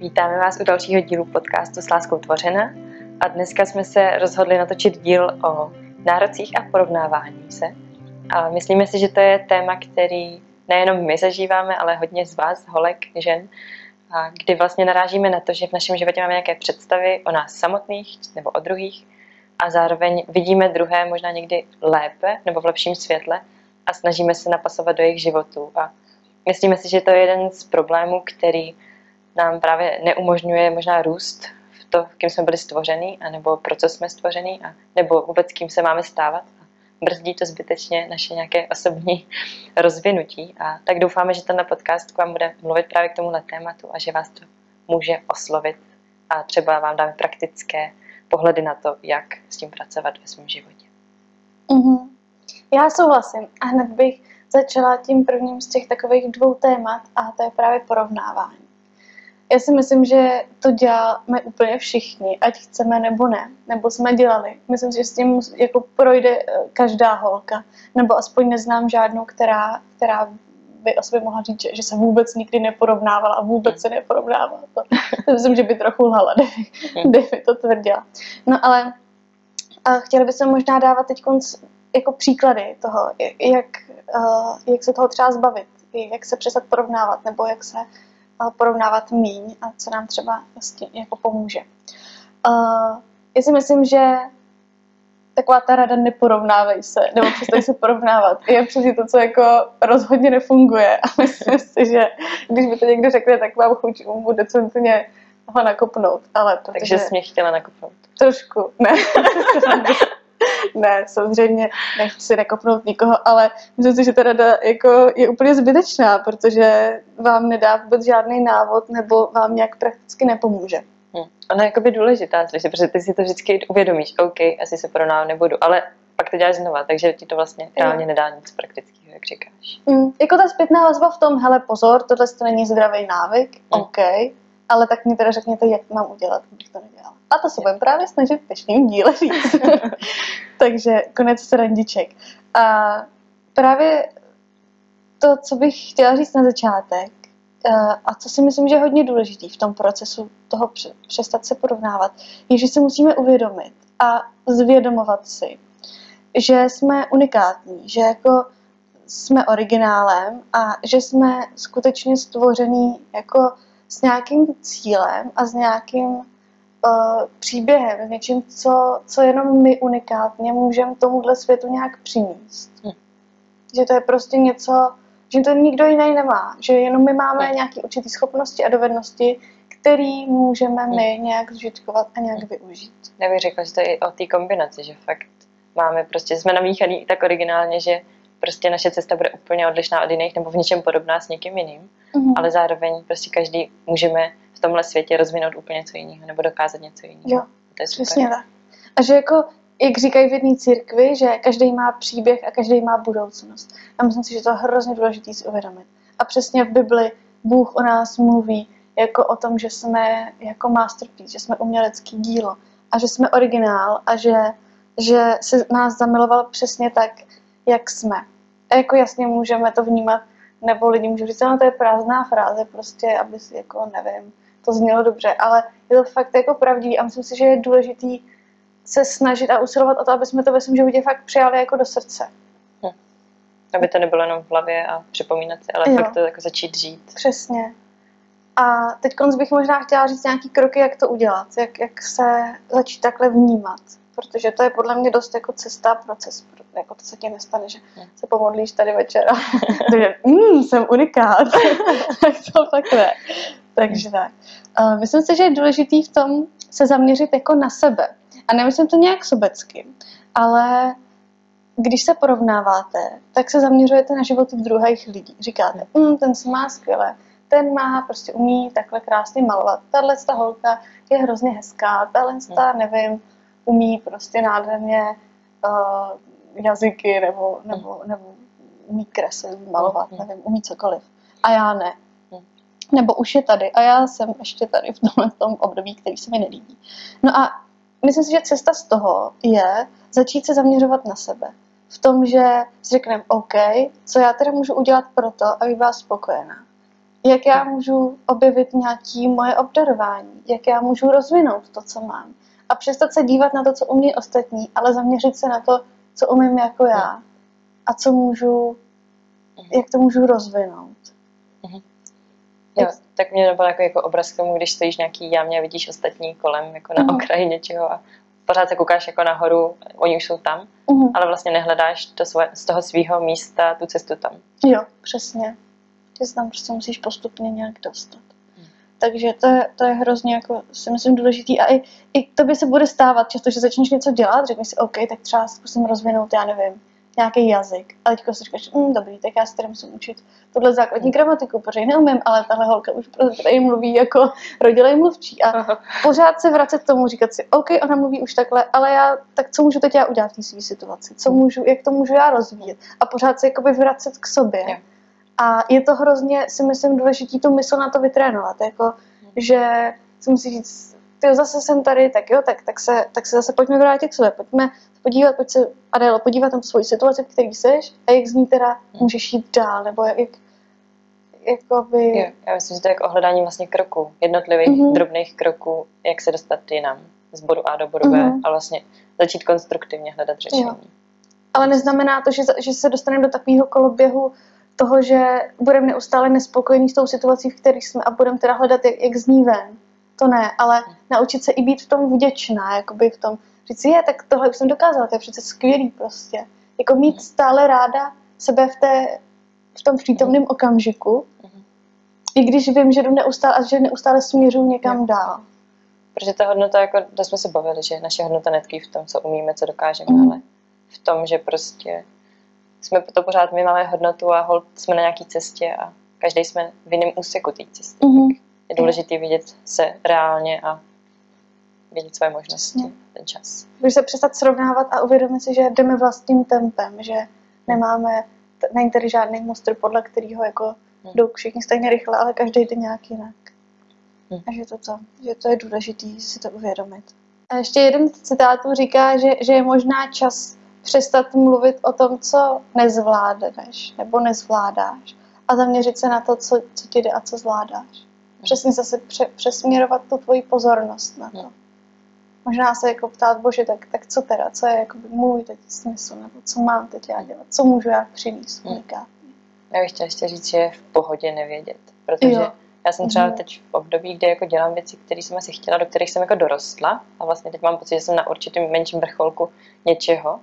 Vítáme vás u dalšího dílu podcastu S láskou tvořena a dneska jsme se rozhodli natočit díl o nárocích a porovnávání se. A myslíme si, že to je téma, který nejenom my zažíváme, ale hodně z vás, holek, žen, a kdy vlastně narážíme na to, že v našem životě máme nějaké představy o nás samotných nebo o druhých a zároveň vidíme druhé možná někdy lépe nebo v lepším světle a snažíme se napasovat do jejich životů. A myslíme si, že to je jeden z problémů, který nám právě neumožňuje možná růst v to, kým jsme byli stvoření, anebo pro co jsme stvoření, a, nebo vůbec kým se máme stávat. A brzdí to zbytečně naše nějaké osobní rozvinutí. A tak doufáme, že tenhle podcast k vám bude mluvit právě k tomuhle tématu a že vás to může oslovit a třeba vám dáme praktické pohledy na to, jak s tím pracovat ve svém životě. Mm-hmm. Já souhlasím a hned bych začala tím prvním z těch takových dvou témat a to je právě porovnávání. Já si myslím, že to děláme úplně všichni, ať chceme nebo ne, nebo jsme dělali. Myslím si, že s tím jako projde eh, každá holka, nebo aspoň neznám žádnou, která, která by o sobě mohla říct, že se vůbec nikdy neporovnávala a vůbec se neporovnávala. To, to myslím, že by trochu lhala, kdyby to tvrdila. No ale a chtěla bych se možná dávat teď jako příklady toho, jak, uh, jak se toho třeba zbavit, jak se přestat porovnávat, nebo jak se porovnávat míň a co nám třeba vlastně jako pomůže. Uh, já si myslím, že taková ta rada neporovnávej se, nebo přestaň se porovnávat, je přesně to, co jako rozhodně nefunguje. A myslím si, že když by to někdo řekne, tak mám chuť mu decentně ho nakopnout. Ale protože... Takže jsi mě chtěla nakopnout. Trošku, ne. ne, samozřejmě nechci nekopnout nikoho, ale myslím si, že ta rada jako je úplně zbytečná, protože vám nedá vůbec žádný návod nebo vám nějak prakticky nepomůže. Hmm. Ona je jakoby důležitá, slyši, protože ty si to vždycky uvědomíš, OK, asi se porovnávat nebudu, ale pak to děláš znova, takže ti to vlastně reálně nedá nic praktického, jak říkáš. Hmm. Jako ta zpětná vazba v tom, hele pozor, tohle to není zdravý návyk, hmm. OK, ale tak mi teda řekněte, jak mám udělat, abych to nedělala. A to se budeme právě snažit v dnešním díle říct. Takže konec srandiček. A právě to, co bych chtěla říct na začátek, a co si myslím, že je hodně důležitý v tom procesu toho přestat se porovnávat, je, že si musíme uvědomit a zvědomovat si, že jsme unikátní, že jako jsme originálem a že jsme skutečně stvořený jako s nějakým cílem a s nějakým uh, příběhem, s něčím, co, co jenom my unikátně můžeme tomuhle světu nějak přinést. Hm. Že to je prostě něco, že to nikdo jiný nemá, že jenom my máme hm. nějaké určité schopnosti a dovednosti, který můžeme hm. my nějak zžitkovat a nějak hm. využít. Já bych řekla, že to je i o té kombinaci, že fakt máme prostě, jsme namíchaný tak originálně, že prostě naše cesta bude úplně odlišná od jiných nebo v něčem podobná s někým jiným, mm-hmm. ale zároveň prostě každý můžeme v tomhle světě rozvinout úplně něco jiného nebo dokázat něco jiného. Jo, to je super. přesně tak. A že jako, jak říkají v jedné církvi, že každý má příběh a každý má budoucnost. A myslím si, že to je hrozně důležité si uvědomit. A přesně v Bibli Bůh o nás mluví jako o tom, že jsme jako masterpiece, že jsme umělecký dílo a že jsme originál a že, že se nás zamiloval přesně tak, jak jsme. A jako jasně můžeme to vnímat, nebo lidi můžou říct, no to je prázdná fráze, prostě, aby si jako, nevím, to znělo dobře, ale je to fakt jako pravdivý a myslím si, že je důležitý se snažit a usilovat o to, aby jsme to ve svém životě fakt přijali jako do srdce. Hm. Aby to nebylo jenom v hlavě a připomínat si, ale jo. fakt to jako začít žít. Přesně. A teď konc bych možná chtěla říct nějaký kroky, jak to udělat, jak, jak se začít takhle vnímat protože to je podle mě dost jako cesta, proces, jako to se ti nestane, že hmm. se pomodlíš tady večer a mm, jsem unikát, tak to fakt ne. Takže tak. Uh, myslím si, že je důležitý v tom se zaměřit jako na sebe. A nemyslím to nějak sobecky, ale když se porovnáváte, tak se zaměřujete na životy druhých lidí. Říkáte, mm, ten se má skvěle, ten má, prostě umí takhle krásně malovat, tahle ta holka je hrozně hezká, tahle ta, nevím, umí prostě nádherně uh, jazyky nebo, nebo, nebo umí kreslit, malovat, mm. nevím, umí cokoliv. A já ne. Mm. Nebo už je tady a já jsem ještě tady v tomhle tom období, který se mi nelíbí. No a myslím si, že cesta z toho je začít se zaměřovat na sebe. V tom, že si řekneme, OK, co já teda můžu udělat pro to, aby byla spokojená. Jak já můžu objevit nějaké moje obdarování? Jak já můžu rozvinout to, co mám? A přestat se dívat na to, co umí ostatní, ale zaměřit se na to, co umím jako já. A co můžu, jak to můžu rozvinout. Jo, tak mě napadá jako, jako obraz k tomu, když stojíš nějaký jámě a vidíš ostatní kolem, jako na Mhm. okraji něčeho a pořád se koukáš jako nahoru, oni už jsou tam, Mhm. ale vlastně nehledáš to svoje, z toho svého místa tu cestu tam. Jo, přesně. Ty se tam prostě musíš postupně nějak dostat. Takže to je, to je hrozně jako, si myslím, důležitý. A i, i to by se bude stávat často, že začneš něco dělat, řekneš si, OK, tak třeba zkusím rozvinout, já nevím, nějaký jazyk. A teďko si říkáš, mm, dobrý, tak já si tady musím učit tuhle základní gramatiku, protože ji neumím, ale tahle holka už prostě tady mluví jako rodilej mluvčí. A pořád se vracet k tomu, říkat si, OK, ona mluví už takhle, ale já, tak co můžu teď já udělat v té své situaci? Co můžu, jak to můžu já rozvíjet? A pořád se jakoby vracet k sobě. Jo. A je to hrozně, si myslím, důležitý tu mysl na to vytrénovat, jako, že si musíš říct, ty zase jsem tady, tak jo, tak, tak, se, tak se zase pojďme vrátit k sobě, pojďme se podívat, pojď se, Adélo, podívat na svoji situaci, v které jsi a jak z ní teda můžeš jít dál, nebo jak, jak jakoby, Jo, já myslím, že to je jako ohledání vlastně kroků, jednotlivých Mhm. drobných kroků, jak se dostat jinam, z bodu A do bodu. B a vlastně začít konstruktivně hledat řešení. Jo. Ale neznamená to, že, že se dostaneme do takového koloběhu toho, že budeme neustále nespokojení s tou situací, v které jsme a budeme teda hledat, jak, jak z ní ven. To ne, ale naučit se i být v tom vděčná, jakoby v tom, říct si, je, tak tohle už jsem dokázala, to je přece skvělý prostě. Jako mít stále ráda sebe v, té, v tom přítomném okamžiku, i když vím, že jdu neustále a že neustále směřuju někam dál. Protože ta hodnota, jako, to jsme se bavili, že naše hodnota netkví v tom, co umíme, co dokážeme, Mhm. ale v tom, že prostě jsme to pořád, my máme hodnotu a hold jsme na nějaké cestě a každý jsme v jiném úseku té cesty. Mhm. Je důležité vidět se reálně a vidět své možnosti, Přesně. ten čas. Když se přestat srovnávat a uvědomit si, že jdeme vlastním tempem, že nemáme, není tady žádný mustr, podle kterého jako Hmm. jdou všichni stejně rychle, ale každý jde nějak jinak. Hmm. A že to, to, že to je důležité si to uvědomit. A ještě jeden z citátů říká, že, že je možná čas přestat mluvit o tom, co nezvládneš nebo nezvládáš a zaměřit se na to, co, co ti jde a co zvládáš. Přesně zase pře, přesměrovat tu tvoji pozornost na to. Možná se jako ptát, bože, tak, tak co teda, co je jako můj teď smysl, nebo co mám teď já dělat, co můžu já přinést Hmm. unikátně. Já bych chtěla ještě říct, že je v pohodě nevědět, protože Jo. já jsem třeba Mhm. teď v období, kdy jako dělám věci, které jsem asi chtěla, do kterých jsem jako dorostla a vlastně teď mám pocit, že jsem na určitém menším vrcholku něčeho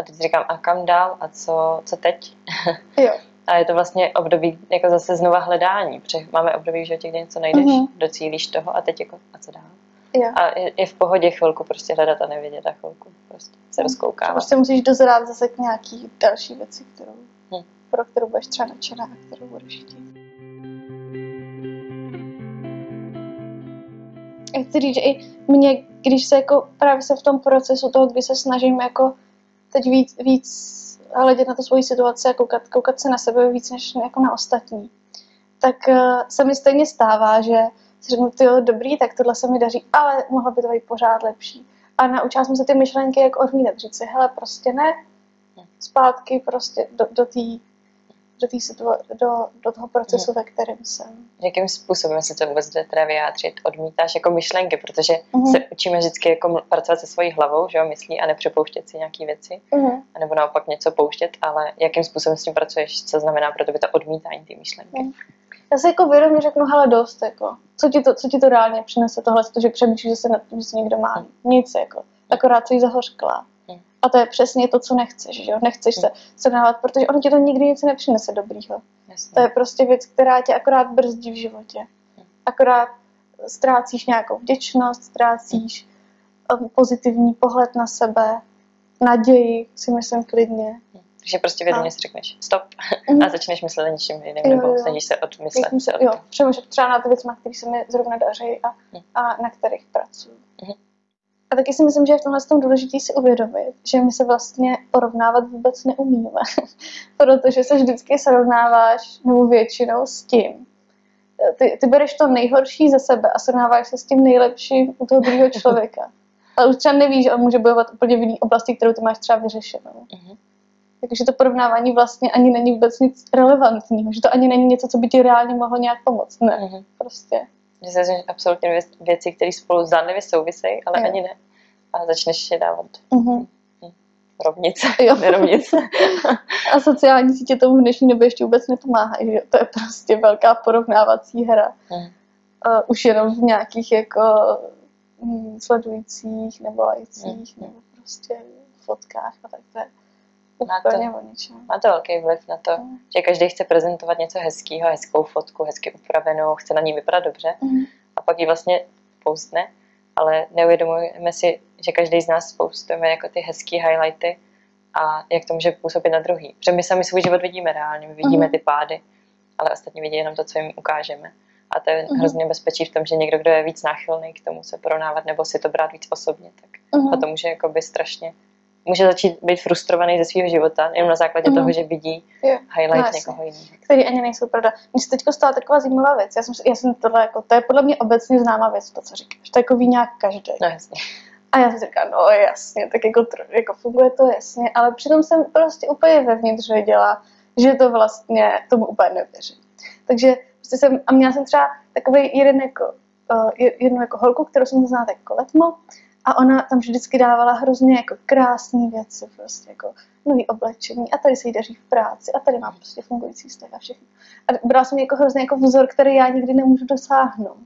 a teď říkám, a kam dál a co, co teď? Jo. A je to vlastně období jako zase znova hledání, protože máme období v životě, kdy něco najdeš, Mhm. docílíš toho a teď jako, a co dál? Jo. A je, je v pohodě chvilku prostě hledat a nevědět a chvilku prostě se Mhm. rozkoukávat. Prostě musíš dozrát zase k nějaký další věci, kterou, Hmm. pro kterou budeš třeba nadšená a kterou budeš chtít. Já chci říct, že i mě, když se jako právě se v tom procesu toho, kdy se snažím jako teď víc, víc hledět na tu svoji situaci a koukat, koukat se na sebe víc než jako na ostatní, tak uh, se mi stejně stává, že si řeknu, ty jo, dobrý, tak tohle se mi daří, ale mohlo by to být pořád lepší. A naučila jsem se ty myšlenky jako odmítat, říct si, hele, prostě ne, zpátky prostě do, do té do, tý situa- do, do toho procesu, ve kterém jsem. Jakým způsobem se to vůbec jde teda vyjádřit? Odmítáš jako myšlenky, protože Mhm. se učíme vždycky jako pracovat se svojí hlavou, že jo, myslí a nepřepouštět si nějaké věci, Mhm. nebo naopak něco pouštět, ale jakým způsobem s tím pracuješ, co znamená pro tebe to odmítání ty myšlenky? Mhm. Já si jako vědomě řeknu, hele dost, jako, co ti to, co ti to reálně přinese tohle, to, že přemýšlíš, že se, tím, že se někdo má nic, jako, akorát jsi zahořklá. A to je přesně to, co nechceš, že jo? Nechceš se srovnávat, protože ono ti to nikdy nic nepřinese dobrýho. Jasně. To je prostě věc, která tě akorát brzdí v životě. Akorát ztrácíš nějakou vděčnost, ztrácíš um, pozitivní pohled na sebe, naději, si myslím klidně. Takže prostě vědomě A- si řekneš stop Mhm. a začneš myslet na něčím jiným, Jo, nebo snažíš se odmyslet se jo, přemýšlet třeba nad věcmi, které se mi zrovna daří a, Mhm. a na kterých pracuji. Mhm. A taky si myslím, že je v tomhle tom důležité si uvědomit, že my se vlastně porovnávat vůbec neumíme, protože se vždycky srovnáváš, nebo většinou s tím. Ty, ty bereš to nejhorší ze sebe a srovnáváš se s tím nejlepším u toho druhého člověka. Ale už třeba nevíš, že on může bojovat úplně v jiné oblasti, kterou ty máš třeba vyřešenou. Mhm. Takže to porovnávání vlastně ani není vůbec nic relevantního, že to ani není něco, co by ti reálně mohlo nějak pomoct. Ne, mm-hmm. prostě. Že se absolutně věci, které spolu zdánlivě souvisejí, ale jo. ani ne. A začneš je dávat. Mm-hmm rovnice, jo. nerovnice. a sociální sítě tomu v dnešní době ještě vůbec nepomáhají, že to je prostě velká porovnávací hra. Hmm. Uh, už jenom v nějakých jako hm, sledujících nebo lajcích hmm. nebo prostě fotkách a tak to je úplně má to, Má to velký vliv na to, hmm. že každý chce prezentovat něco hezkého, hezkou fotku, hezky upravenou, chce na ní vypadat dobře hmm. a pak ji vlastně postne ale neuvědomujeme si, že každý z nás postujeme jako ty hezký highlighty a jak to může působit na druhý. Protože my sami svůj život vidíme reálně, my vidíme uh-huh. ty pády, ale ostatní vidí jenom to, co jim ukážeme. A to je uh-huh. hrozně bezpečí v tom, že někdo, kdo je víc náchylný k tomu se porovnávat nebo si to brát víc osobně, tak uh-huh. to může jakoby strašně může začít být frustrovaný ze svého života, jenom na základě mm. toho, že vidí jo. highlight no, někoho jiného. Který ani nejsou pravda. Mně se teď stala taková zajímavá věc. Já jsem, já jsem tohle jako, to je podle mě obecně známá věc, to, co říkáš. To jako ví nějak každý. No jasně. A já jsem říkala, no jasně, tak jako, jako funguje to jasně, ale přitom jsem prostě úplně vevnitř věděla, že to vlastně tomu úplně nevěřím. Takže prostě jsem, a měla jsem třeba takový jeden jako, uh, jednu jako holku, kterou jsem znala tak jako letmo, a ona tam vždycky dávala hrozně jako krásné věci, prostě jako nový oblečení a tady se jí daří v práci a tady má prostě fungující vztah a všechno. A brala jsem jako hrozně jako vzor, který já nikdy nemůžu dosáhnout.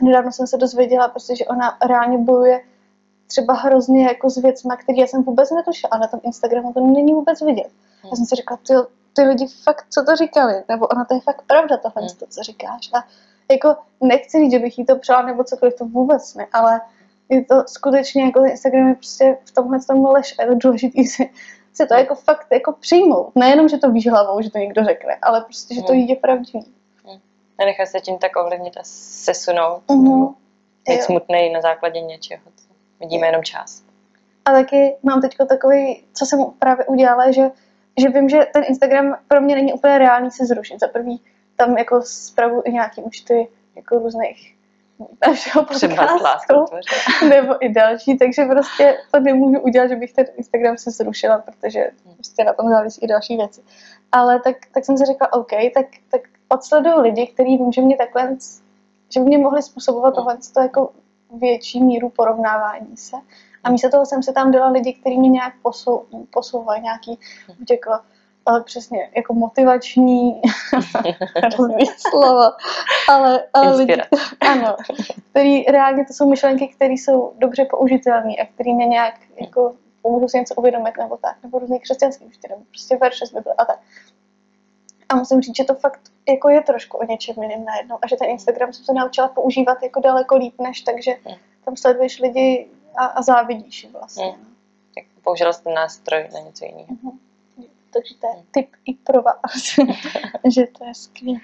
A nedávno jsem se dozvěděla, prostě, že ona reálně bojuje třeba hrozně jako s věcmi, které já jsem vůbec netušila a na tom Instagramu to není vůbec vidět. Já jsem si říkala, ty, ty lidi fakt, co to říkali, nebo ona to je fakt pravda tohle, hmm. to, co říkáš. A jako nechci říct, že bych jí to přála, nebo cokoliv, to vůbec ne, ale je to skutečně jako Instagram je prostě v tomhle tom lež a je to důležitý si, si to jako fakt jako přijmout. Nejenom, že to víš hlavou, že to někdo řekne, ale prostě, že to hmm. je pravdivý. Hmm. Nenechá se tím tak ovlivnit a sesunout. Mm-hmm. Být smutný na základě něčeho, co vidíme jenom část. A taky mám teď takový, co jsem právě udělala, že, že vím, že ten Instagram pro mě není úplně reálný se zrušit. Za prvý tam jako zpravu i nějaký účty jako různých našeho podcastu, nebo i další, takže prostě to nemůžu udělat, že bych ten Instagram se zrušila, protože prostě na tom závisí i další věci. Ale tak, tak jsem si řekla, OK, tak, tak odsleduju lidi, kteří vím, že mě takhle, že mě mohli způsobovat tohle to jako větší míru porovnávání se. A místo toho jsem se tam dala lidi, kteří mě nějak posou, posouvají, nějaký jako ale přesně, jako motivační, slova, ale, ale lidi, ano, který reálně to jsou myšlenky, které jsou dobře použitelné a které mě nějak jako pomůžu si něco uvědomit nebo tak, nebo různý křesťanský účty, nebo prostě verše z Bible a tak. A musím říct, že to fakt jako je trošku o něčem jiným najednou a že ten Instagram jsem se naučila používat jako daleko líp než, takže hmm. tam sleduješ lidi a, a závidíš vlastně. Hmm. Tak použila jsi ten nástroj na něco jiného. Hmm takže to je tip i pro vás, že to je skvělé.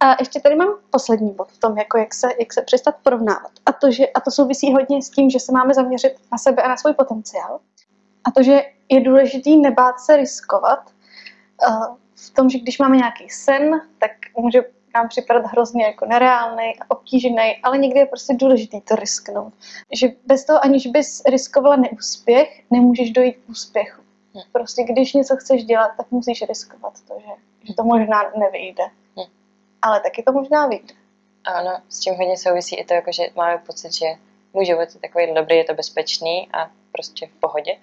A ještě tady mám poslední bod v tom, jako jak, se, jak se přestat porovnávat. A to, že, a to souvisí hodně s tím, že se máme zaměřit na sebe a na svůj potenciál. A to, že je důležité nebát se riskovat uh, v tom, že když máme nějaký sen, tak může nám připadat hrozně jako nereálný a obtížený, ale někdy je prostě důležité to risknout. Že bez toho, aniž bys riskovala neúspěch, nemůžeš dojít k úspěchu. Hmm. Prostě když něco chceš dělat, tak musíš riskovat to, že, že to možná nevyjde. Hmm. Ale taky to možná vyjde. Ano, s tím hodně souvisí i to, jako, že máme pocit, že můj život je takový dobrý, je to bezpečný a prostě v pohodě.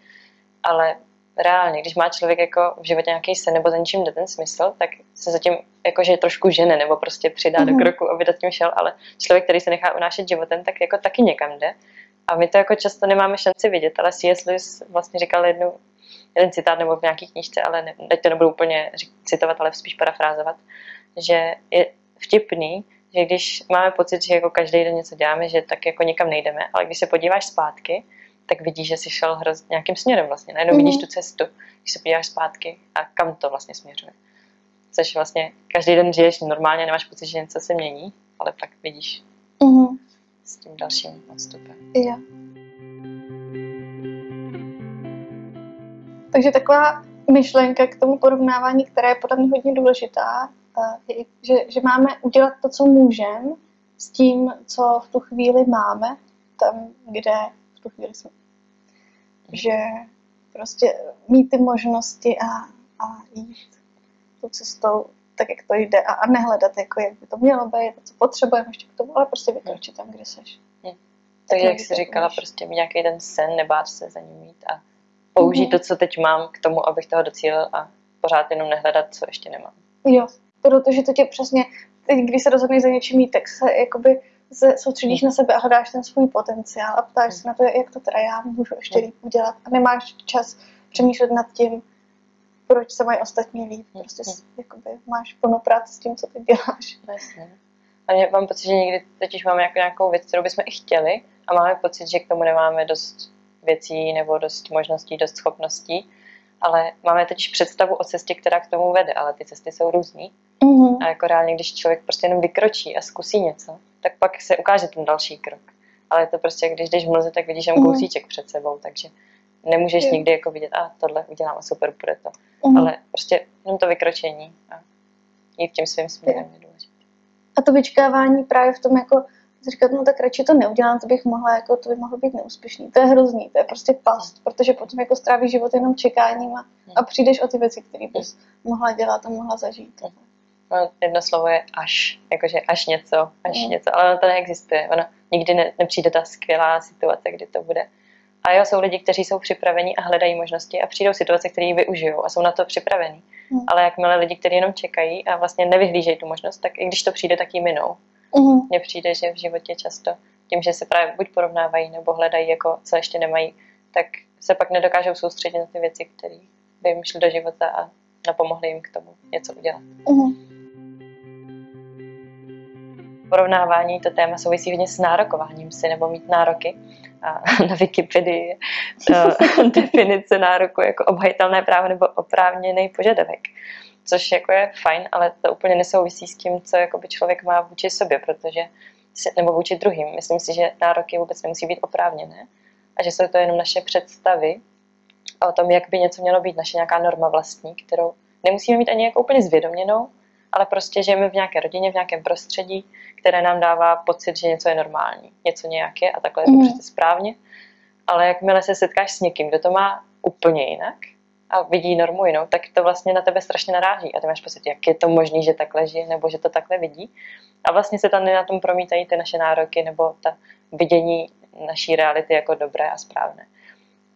Ale reálně, když má člověk jako v životě nějaký sen nebo za ničím jde ten smysl, tak se zatím jakože trošku žene nebo prostě přidá mm-hmm. do mhm. kroku, aby tím šel, ale člověk, který se nechá unášet životem, tak jako taky někam jde. A my to jako často nemáme šanci vidět, ale C.S. Lewis vlastně říkal jednu jeden citát nebo v nějaké knižce, ale ne, teď to nebudu úplně citovat, ale spíš parafrázovat, že je vtipný, že když máme pocit, že jako každý den něco děláme, že tak jako nikam nejdeme, ale když se podíváš zpátky, tak vidíš, že jsi šel hroz, nějakým směrem vlastně. Najednou mm-hmm. vidíš tu cestu, když se podíváš zpátky a kam to vlastně směřuje. Což vlastně každý den žiješ normálně, nemáš pocit, že něco se mění, ale pak vidíš mm-hmm. s tím dalším odstupem. Yeah. Takže taková myšlenka k tomu porovnávání, která je podle mě hodně důležitá, je, že, že máme udělat to, co můžeme, s tím, co v tu chvíli máme, tam, kde v tu chvíli jsme. Že prostě mít ty možnosti a, a jít tou cestou tak, jak to jde a, a nehledat, jako, jak by to mělo být, co potřebujeme ještě k tomu, ale prostě vykročit tam, kde seš. Hmm. Takže, jak jsi říkala, budeš. prostě mít nějaký ten sen, nebát se za ním mít a použít mm-hmm. to, co teď mám k tomu, abych toho docílil a pořád jenom nehledat, co ještě nemám. Jo, protože to tě přesně, teď, když se rozhodneš za něčím mít, tak se jakoby se soustředíš na sebe a hledáš ten svůj potenciál a ptáš se na to, jak to teda já můžu ještě líp udělat a nemáš čas přemýšlet nad tím, proč se mají ostatní líp. Prostě jakoby, máš plno práce s tím, co ty děláš. Jasně. A já mám pocit, že někdy totiž máme jako nějakou věc, kterou bychom i chtěli a máme pocit, že k tomu nemáme dost věcí nebo dost možností, dost schopností, ale máme totiž představu o cestě, která k tomu vede, ale ty cesty jsou různý. Mm-hmm. A jako reálně, když člověk prostě jenom vykročí a zkusí něco, tak pak se ukáže ten další krok. Ale je to prostě, když jdeš v mlze, tak vidíš jen mm-hmm. kousíček před sebou, takže nemůžeš je. nikdy jako vidět, a tohle udělám a super, bude to. Mm-hmm. Ale prostě jenom to vykročení a jít tím svým směrem je důležité. A to vyčkávání právě v tom jako říkat, no tak radši to neudělám, to bych mohla, jako to by mohlo být neúspěšný. To je hrozný, to je prostě past, protože potom jako strávíš život jenom čekáním a, a přijdeš o ty věci, které bys mohla dělat a mohla zažít. No, jedno slovo je až, jakože až něco, až mm. něco, ale ono to neexistuje. Ono nikdy ne, nepřijde ta skvělá situace, kdy to bude. A jo, jsou lidi, kteří jsou připraveni a hledají možnosti a přijdou situace, které ji využijou a jsou na to připravení. Mm. Ale jakmile lidi, kteří jenom čekají a vlastně nevyhlížejí tu možnost, tak i když to přijde, tak ji minou. Mm. Mně přijde, že v životě často tím, že se právě buď porovnávají nebo hledají, jako co ještě nemají, tak se pak nedokážou soustředit na ty věci, které by jim šly do života a napomohly jim k tomu něco udělat. Mm. Porovnávání, to téma souvisí hodně s nárokováním si nebo mít nároky. A na Wikipedii je uh, definice nároku jako obhajitelné právo nebo oprávněný požadavek což jako je fajn, ale to úplně nesouvisí s tím, co by člověk má vůči sobě, protože nebo vůči druhým. Myslím si, že nároky vůbec nemusí být oprávněné a že jsou to jenom naše představy o tom, jak by něco mělo být, naše nějaká norma vlastní, kterou nemusíme mít ani jako úplně zvědoměnou, ale prostě žijeme v nějaké rodině, v nějakém prostředí, které nám dává pocit, že něco je normální, něco nějak je a takhle je to mm. přece správně. Ale jakmile se setkáš s někým, kdo to má úplně jinak, a vidí normu jinou, tak to vlastně na tebe strašně naráží a ty máš pocit, jak je to možné, že takhle žije nebo že to takhle vidí. A vlastně se tam na tom promítají ty naše nároky nebo ta vidění naší reality jako dobré a správné.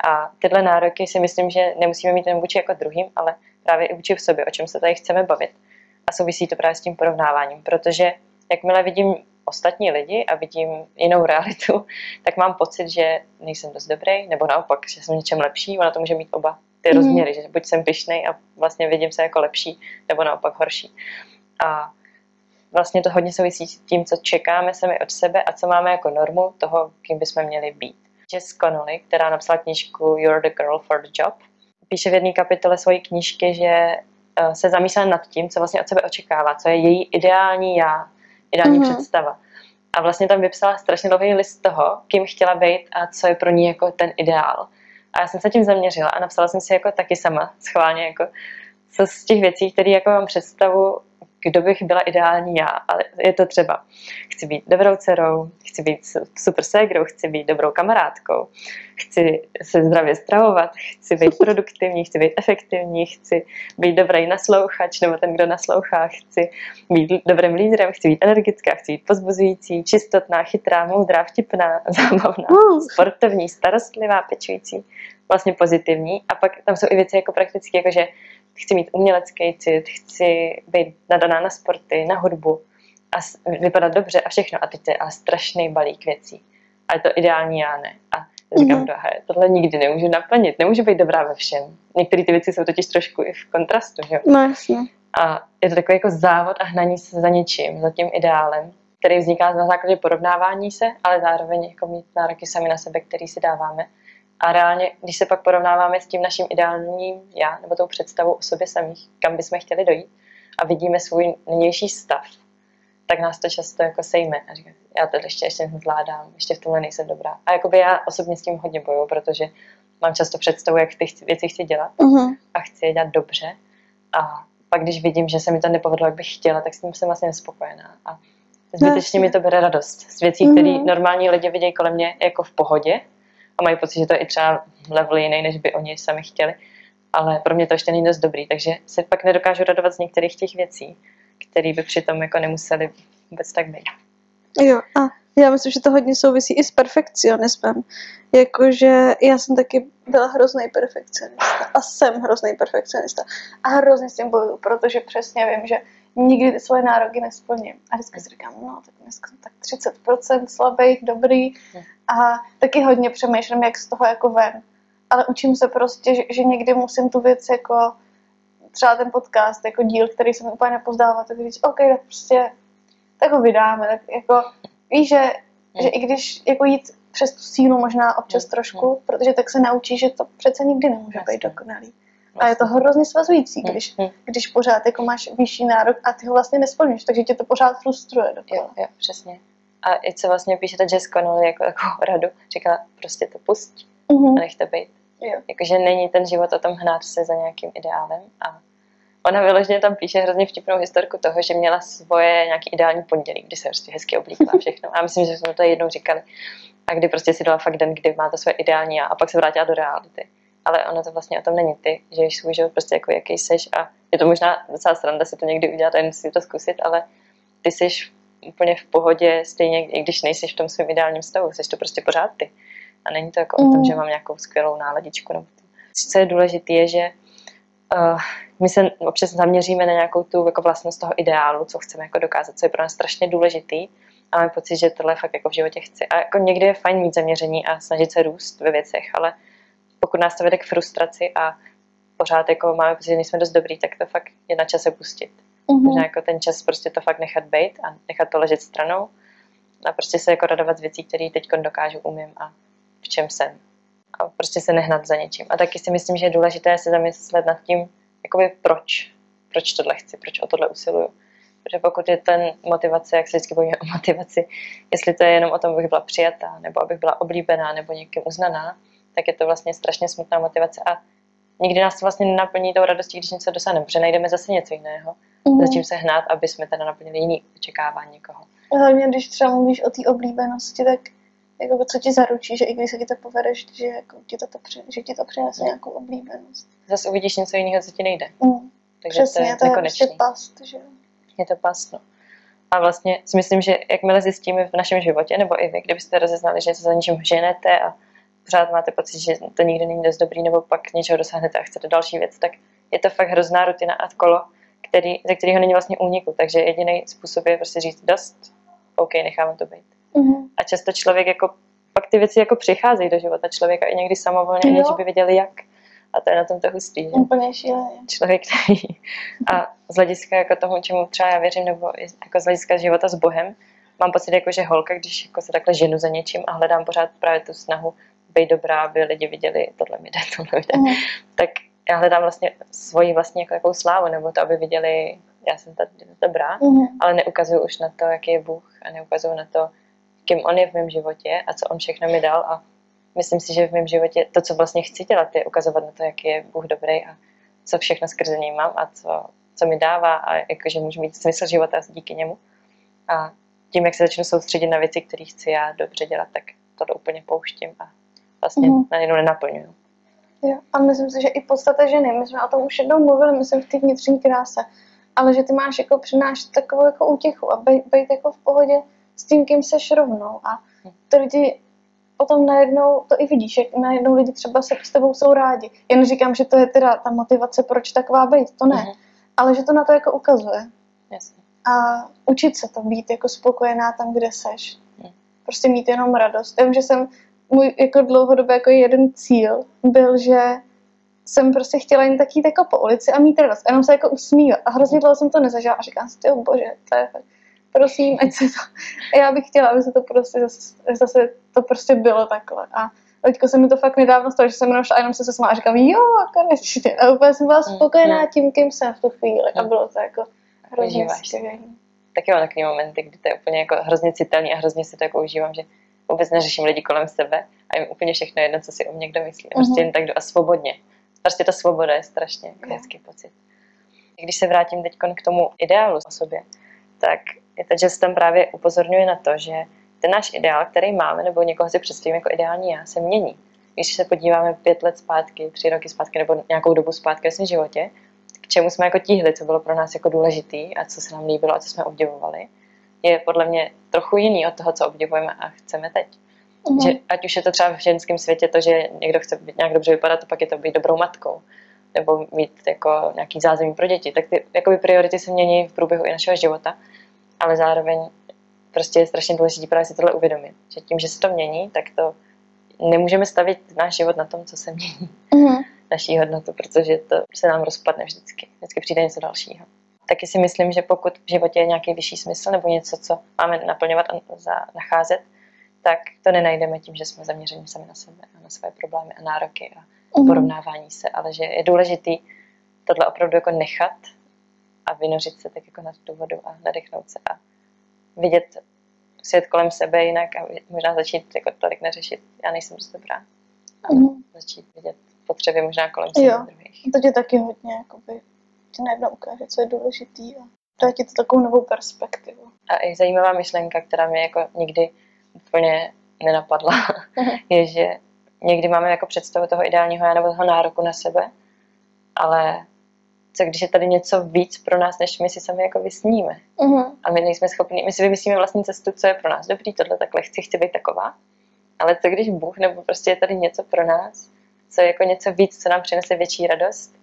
A tyhle nároky si myslím, že nemusíme mít jen vůči jako druhým, ale právě i vůči v sobě, o čem se tady chceme bavit. A souvisí to právě s tím porovnáváním, protože jakmile vidím ostatní lidi a vidím jinou realitu, tak mám pocit, že nejsem dost dobrý, nebo naopak, že jsem něčem lepší, ona to může mít oba ty mm. rozměry, že buď jsem pyšnej a vlastně vidím se jako lepší, nebo naopak horší. A vlastně to hodně souvisí s tím, co čekáme sami od sebe a co máme jako normu toho, kým bychom měli být. Jess Connolly, která napsala knížku You're the girl for the job, píše v jedné kapitole svojí knížky, že eh, se zamýšlela nad tím, co vlastně od sebe očekává, co je její ideální já, ideální mm-hmm. představa. A vlastně tam vypsala strašně dlouhý list toho, kým chtěla být a co je pro ní jako ten ideál. A já jsem se tím zaměřila a napsala jsem si jako taky sama, schválně jako co z těch věcí, které jako mám představu, kdo bych byla ideální já, ale je to třeba, chci být dobrou dcerou, chci být super ségrou, chci být dobrou kamarádkou, chci se zdravě stravovat, chci být produktivní, chci být efektivní, chci být dobrý naslouchač nebo ten, kdo naslouchá, chci být dobrým lídrem, chci být energická, chci být pozbuzující, čistotná, chytrá, moudrá, vtipná, zábavná, sportovní, starostlivá, pečující, vlastně pozitivní. A pak tam jsou i věci jako prakticky, jako že chci mít umělecký cit, chci být nadaná na sporty, na hudbu a vypadat dobře a všechno. A teď je ale strašný balík věcí. A je to ideální já ne. A říkám, mm-hmm. tohle nikdy nemůžu naplnit, nemůžu být dobrá ve všem. Některé ty věci jsou totiž trošku i v kontrastu, že? No, jasně. A je to takový jako závod a hnaní se za něčím, za tím ideálem, který vzniká na základě porovnávání se, ale zároveň jako mít nároky sami na sebe, který si dáváme. A reálně, když se pak porovnáváme s tím naším ideálním já, nebo tou představou o sobě samých, kam bychom chtěli dojít, a vidíme svůj nynější stav, tak nás to často jako sejme a říká, já to ještě, ještě zvládám, ještě v tomhle nejsem dobrá. A jakoby já osobně s tím hodně boju, protože mám často představu, jak ty věci chci dělat uh-huh. a chci je dělat dobře. A pak, když vidím, že se mi to nepovedlo, jak bych chtěla, tak s tím jsem vlastně nespokojená. A zbytečně mi to bere radost z věcí, které uh-huh. normální lidi vidějí kolem mě jako v pohodě, a mají pocit, že to je i třeba level jiný, než by oni sami chtěli. Ale pro mě to ještě není dost dobrý, takže se pak nedokážu radovat z některých těch věcí, které by přitom jako nemuseli vůbec tak být. Jo, a já myslím, že to hodně souvisí i s perfekcionismem. Jakože já jsem taky byla hrozný perfekcionista a jsem hrozný perfekcionista. A hrozně s tím bojuju, protože přesně vím, že nikdy ty svoje nároky nesplním. A vždycky si říkám, no tak dneska jsem tak 30% slabých, dobrý. A taky hodně přemýšlím, jak z toho jako ven. Ale učím se prostě, že, že někdy musím tu věc jako třeba ten podcast, jako díl, který se mi úplně nepozdává, tak říct, OK, tak prostě tak ho vydáme. Tak jako víš, že, že i když jako jít přes tu sílu možná občas trošku, protože tak se naučí, že to přece nikdy nemůže být dokonalý. A je to hrozně svazující, když, když pořád jako máš vyšší nárok a ty ho vlastně nesplníš, takže tě to pořád frustruje dokola. Jo, jo, přesně. A i co vlastně píše ta Jess Connolly jako takovou radu, říká prostě to pust mm-hmm. a nech to být. Jo. Jakože není ten život o tom hnát se za nějakým ideálem a ona vyloženě tam píše hrozně vtipnou historku toho, že měla svoje nějaký ideální pondělí, kdy se prostě hezky oblíkla všechno. A myslím, že jsme to jednou říkali. A kdy prostě si dala fakt den, kdy má to své ideální a, a pak se vrátila do reality. Ale ono to vlastně o tom není ty, že jsi svůj život prostě jako jaký seš a je to možná docela sranda si to někdy udělat a jen si to zkusit, ale ty jsi úplně v pohodě, stejně i když nejsi v tom svém ideálním stavu, jsi to prostě pořád ty. A není to jako mm. o tom, že mám nějakou skvělou náladičku. Nebo. Co je důležité, je, že uh, my se občas zaměříme na nějakou tu jako vlastnost toho ideálu, co chceme jako dokázat, co je pro nás strašně důležitý a mám pocit, že tohle fakt jako v životě chci. A jako někdy je fajn mít zaměření a snažit se růst ve věcech, ale pokud nás to vede k frustraci a pořád jako máme pocit, že nejsme dost dobrý, tak to fakt je na čase pustit. Mm-hmm. Možná jako ten čas prostě to fakt nechat být a nechat to ležet stranou a prostě se jako radovat z věcí, které teď dokážu, umím a v čem jsem. A prostě se nehnat za něčím. A taky si myslím, že je důležité se zamyslet nad tím, jakoby proč. Proč tohle chci, proč o tohle usiluju. Protože pokud je ten motivace, jak se vždycky bojíme o motivaci, jestli to je jenom o tom, abych byla přijatá, nebo abych byla oblíbená, nebo někým uznaná, tak je to vlastně strašně smutná motivace a nikdy nás to vlastně nenaplní tou radostí, když něco dosáhneme, protože najdeme zase něco jiného, mm. za čím se hnát, aby jsme teda naplnili jiný očekávání někoho. Hlavně, když třeba mluvíš o té oblíbenosti, tak jako co ti zaručí, že i když se ti to povede, že, jako ti to, to že ti to přinese mm. nějakou oblíbenost. Zase uvidíš něco jiného, co ti nejde. Mm. Takže Přesně, to je, to je prostě past, že Je to past, no. A vlastně si myslím, že jakmile zjistíme v našem životě, nebo i vy, kdybyste rozeznali, že se za něčím ženete a pořád máte pocit, že to nikdy není dost dobrý, nebo pak něčeho dosáhnete a chcete další věc, tak je to fakt hrozná rutina a kolo, který, ze kterého není vlastně úniku. Takže jediný způsob je prostě říct dost, OK, necháme to být. Mm-hmm. A často člověk jako, pak ty věci jako přicházejí do života člověka i někdy samovolně, aniž by věděli jak. A to je na tom to hustý. Že? Úplně. Člověk, který a z hlediska jako tomu, čemu třeba já věřím, nebo jako z hlediska života s Bohem, mám pocit, jako, že holka, když jako se takhle ženu za něčím a hledám pořád právě tu snahu být dobrá, aby lidi viděli, tohle mi jde, tohle mi jde, mm. tak já hledám vlastně svoji vlastní jako jakou slávu, nebo to, aby viděli, já jsem tady dobrá, mm. ale neukazuju už na to, jaký je Bůh a neukazuju na to, kým On je v mém životě a co On všechno mi dal a myslím si, že v mém životě to, co vlastně chci dělat, je ukazovat na to, jaký je Bůh dobrý a co všechno skrze něj mám a co, co mi dává a jakože můžu mít smysl života díky němu. A tím, jak se začnu soustředit na věci, které chci já dobře dělat, tak to úplně pouštím a vlastně mm. najednou nenaplňuju. Jo, a myslím si, že i podstata ženy, my jsme o tom už jednou mluvili, myslím v té vnitřní kráse, ale že ty máš jako přinášet takovou jako útěchu a být, být jako v pohodě s tím, kým seš rovnou a to lidi potom najednou to i vidíš, jak najednou lidi třeba se s tebou jsou rádi. Jen říkám, že to je teda ta motivace, proč taková být, to ne. Mm. Ale že to na to jako ukazuje. Jasně. A učit se to být jako spokojená tam, kde seš. Mm. Prostě mít jenom radost. Já vím, že jsem můj jako dlouhodobě jako jeden cíl byl, že jsem prostě chtěla jen tak jít jako po ulici a mít radost, jenom se jako usmívat. A hrozně dlouho jsem to nezažila a říkám si, jo bože, to je fakt, prosím, ať se to, a já bych chtěla, aby se to prostě zase, zase to prostě bylo takhle. A teďko se mi to fakt nedávno stalo, že jsem jenom šla a jenom se se a říkám, jo, a konečně. A úplně jsem byla mm, spokojená mm. tím, kým jsem v tu chvíli. A mm. bylo to jako hrozně skvělé. Taky mám takový momenty, kdy to je úplně jako hrozně citelný a hrozně si to jako užívám, že vůbec neřeším lidi kolem sebe a jim úplně všechno jedno, co si o mě někdo myslí. Mm-hmm. Prostě jen tak jdu a svobodně. Prostě ta svoboda je strašně yeah. hezký pocit. Když se vrátím teď k tomu ideálu o sobě, tak je to, že se tam právě upozorňuje na to, že ten náš ideál, který máme, nebo někoho si představíme jako ideální já, se mění. Když se podíváme pět let zpátky, tři roky zpátky, nebo nějakou dobu zpátky v svém životě, k čemu jsme jako tíhli, co bylo pro nás jako důležitý a co se nám líbilo a co jsme obdivovali, je podle mě trochu jiný od toho, co obdivujeme a chceme teď. Mm. Že ať už je to třeba v ženském světě to, že někdo chce být nějak dobře vypadat, a pak je to být dobrou matkou nebo mít jako nějaký zázemí pro děti, tak ty jakoby priority se mění v průběhu i našeho života, ale zároveň prostě je strašně důležité právě si tohle uvědomit, že tím, že se to mění, tak to nemůžeme stavit náš život na tom, co se mění. Mm-hmm. Naší hodnotu, protože to se nám rozpadne vždycky. Vždycky přijde něco dalšího. Taky si myslím, že pokud v životě je nějaký vyšší smysl nebo něco, co máme naplňovat a nacházet, tak to nenajdeme tím, že jsme zaměřeni sami na sebe a na své problémy a nároky a mm-hmm. porovnávání se, ale že je důležitý tohle opravdu jako nechat a vynořit se tak jako na tu vodu a nadechnout se a vidět svět kolem sebe jinak a možná začít jako tolik neřešit, já nejsem dost dobrá, ale mm. začít vidět potřeby možná kolem sebe jo. druhých. To tě taky hodně, jakoby, ti najednou ukáže, co je důležitý a dá ti to takovou novou perspektivu. A i zajímavá myšlenka, která mě jako nikdy úplně nenapadla, je, že někdy máme jako představu toho ideálního já nebo toho nároku na sebe, ale co když je tady něco víc pro nás, než my si sami jako vysníme. Uh-huh. A my nejsme schopni, my si vymyslíme vlastní cestu, co je pro nás dobrý, tohle takhle chci, chci být taková. Ale co když Bůh, nebo prostě je tady něco pro nás, co je jako něco víc, co nám přinese větší radost.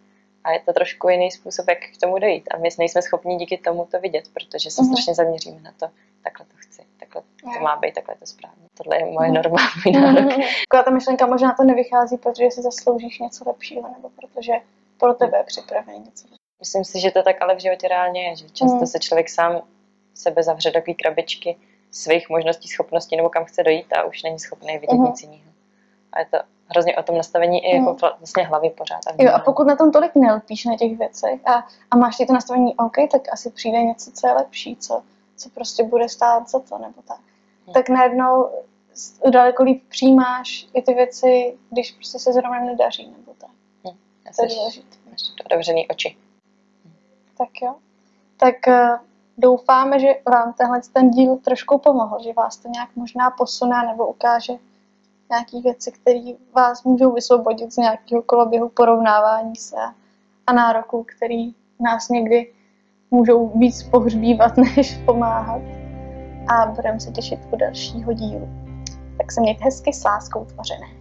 A je to trošku jiný způsob, jak k tomu dojít. A my nejsme schopni díky tomu to vidět, protože se uh-huh. strašně zaměříme na to, takhle to chci, takhle to má být, takhle to správně. Tohle je moje norma, můj nárok. Taková ta myšlenka možná to nevychází, protože si zasloužíš něco lepšího, nebo protože pro tebe je připravený něco. Myslím si, že to tak ale v životě reálně je, že často mm. se člověk sám sebe zavře do krabičky svých možností, schopností nebo kam chce dojít a už není schopný vidět mm. nic jiného. A je to hrozně o tom nastavení i jako mm. vlastně hlavy pořád. A jo, a pokud na tom tolik nelpíš na těch věcech a, a máš ty to nastavení OK, tak asi přijde něco, co je lepší, co, co prostě bude stát za to, nebo tak. Mm. Tak najednou daleko líp přijímáš i ty věci, když prostě se zrovna nedaří, nebo tak. Mm. To je důležité. Otevřený oči. Tak jo. Tak uh, doufáme, že vám tenhle ten díl trošku pomohl, že vás to nějak možná posune nebo ukáže nějaké věci, které vás můžou vysvobodit z nějakého koloběhu porovnávání se a nároků, který nás někdy můžou víc pohřbívat, než pomáhat. A budeme se těšit u dalšího dílu. Tak se mějte hezky s láskou tvořené.